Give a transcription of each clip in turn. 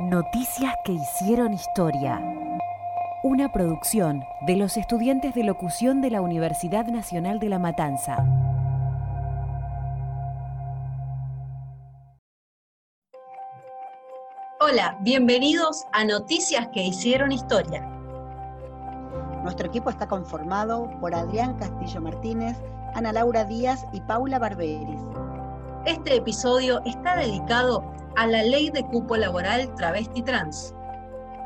Noticias que hicieron historia. Una producción de los estudiantes de locución de la Universidad Nacional de La Matanza. Hola, bienvenidos a Noticias que hicieron historia. Nuestro equipo está conformado por Adrián Castillo Martínez, Ana Laura Díaz y Paula Barberis. Este episodio está dedicado a la ley de cupo laboral travesti trans.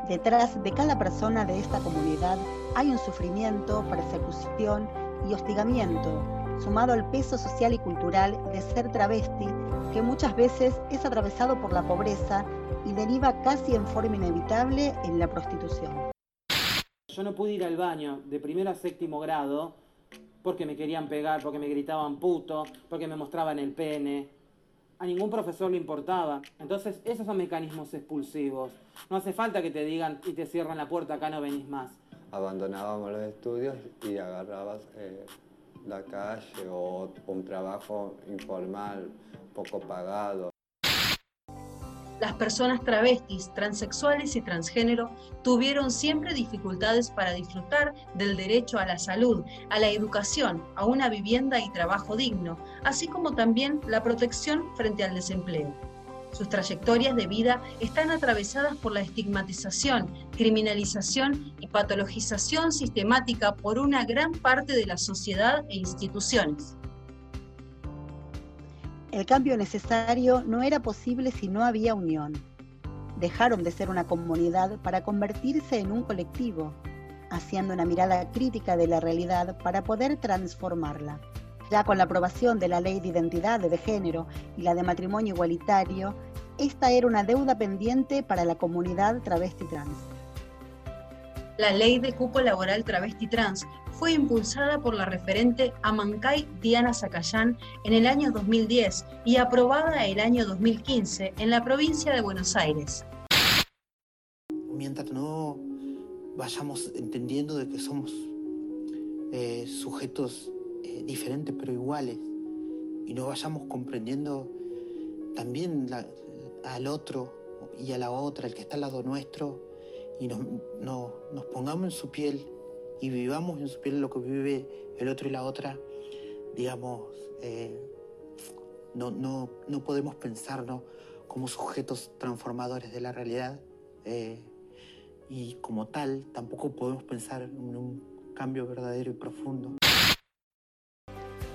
Detrás de cada persona de esta comunidad hay un sufrimiento, persecución y hostigamiento, sumado al peso social y cultural de ser travesti, que muchas veces es atravesado por la pobreza y deriva casi en forma inevitable en la prostitución. Yo no pude ir al baño de primero a séptimo grado porque me querían pegar, porque me gritaban puto, porque me mostraban el pene. A ningún profesor le importaba. Entonces, esos son mecanismos expulsivos. No hace falta que te digan y te cierran la puerta, acá no venís más. Abandonábamos los estudios y agarrabas eh, la calle o un trabajo informal, poco pagado. Las personas travestis, transexuales y transgénero tuvieron siempre dificultades para disfrutar del derecho a la salud, a la educación, a una vivienda y trabajo digno, así como también la protección frente al desempleo. Sus trayectorias de vida están atravesadas por la estigmatización, criminalización y patologización sistemática por una gran parte de la sociedad e instituciones. El cambio necesario no era posible si no había unión. Dejaron de ser una comunidad para convertirse en un colectivo, haciendo una mirada crítica de la realidad para poder transformarla. Ya con la aprobación de la ley de identidad de género y la de matrimonio igualitario, esta era una deuda pendiente para la comunidad travesti trans. La ley de cupo laboral travesti trans fue impulsada por la referente Amancay Diana Zacayán en el año 2010 y aprobada el año 2015 en la provincia de Buenos Aires. Mientras no vayamos entendiendo de que somos eh, sujetos eh, diferentes pero iguales y no vayamos comprendiendo también al otro y a la otra, el que está al lado nuestro, y nos, nos pongamos en su piel y vivamos en su piel lo que vive el otro y la otra, digamos, eh, no, no, no, podemos pensarnos como sujetos transformadores de la realidad eh, y como tal tampoco podemos pensar en un cambio verdadero y profundo.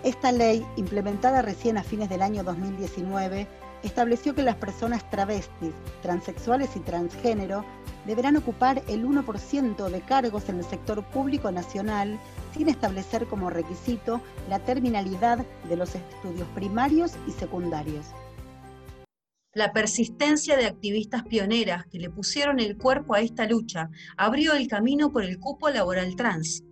Esta ley, implementada recién a fines del año 2019, estableció que las personas travestis, transexuales y transgénero deberán ocupar el 1% de cargos en el sector público nacional sin establecer como requisito la terminalidad de los estudios primarios y secundarios. La persistencia de activistas pioneras que le pusieron el cuerpo a esta lucha abrió el camino por el cupo laboral trans.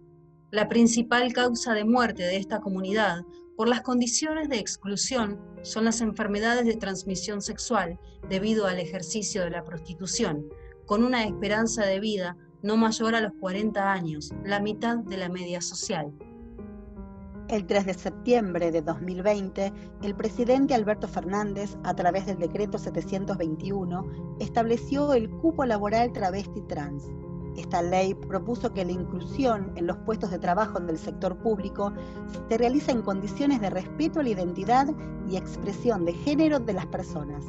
La principal causa de muerte de esta comunidad por las condiciones de exclusión son las enfermedades de transmisión sexual debido al ejercicio de la prostitución, con una esperanza de vida no mayor a los 40 años, la mitad de la media social. El 3 de septiembre de 2020, el presidente Alberto Fernández, a través del decreto 721, estableció el cupo laboral travesti trans. Esta ley propuso que la inclusión en los puestos de trabajo del sector público se realice en condiciones de respeto a la identidad y expresión de género de las personas.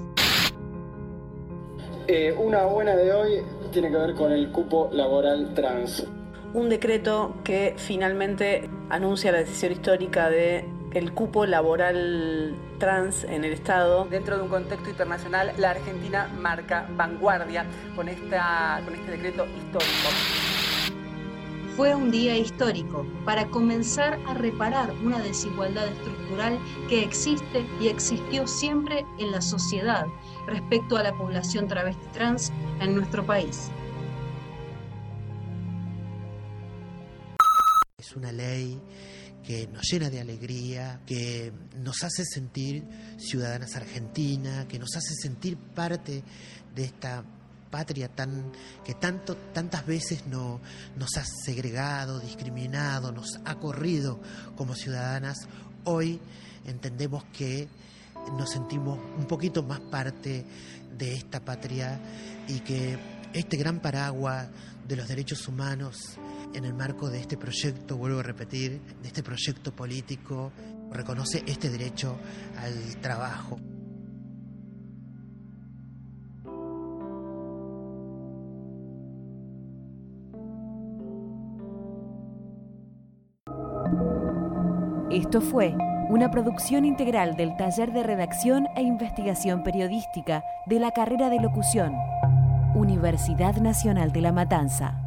Eh, una buena de hoy tiene que ver con el cupo laboral trans. Un decreto que finalmente anuncia la decisión histórica de el cupo laboral trans en el Estado. Dentro de un contexto internacional, la Argentina marca vanguardia con, esta, con este decreto histórico. Fue un día histórico para comenzar a reparar una desigualdad estructural que existe y existió siempre en la sociedad respecto a la población travesti trans en nuestro país. Es una ley que nos llena de alegría, que nos hace sentir ciudadanas argentinas, que nos hace sentir parte de esta patria tan, que tanto, tantas veces no, nos ha segregado, discriminado, nos ha corrido como ciudadanas, hoy entendemos que nos sentimos un poquito más parte de esta patria y que este gran paraguas de los derechos humanos en el marco de este proyecto, vuelvo a repetir, de este proyecto político, reconoce este derecho al trabajo. Esto fue una producción integral del Taller de Redacción e Investigación Periodística de la carrera de locución, Universidad Nacional de La Matanza.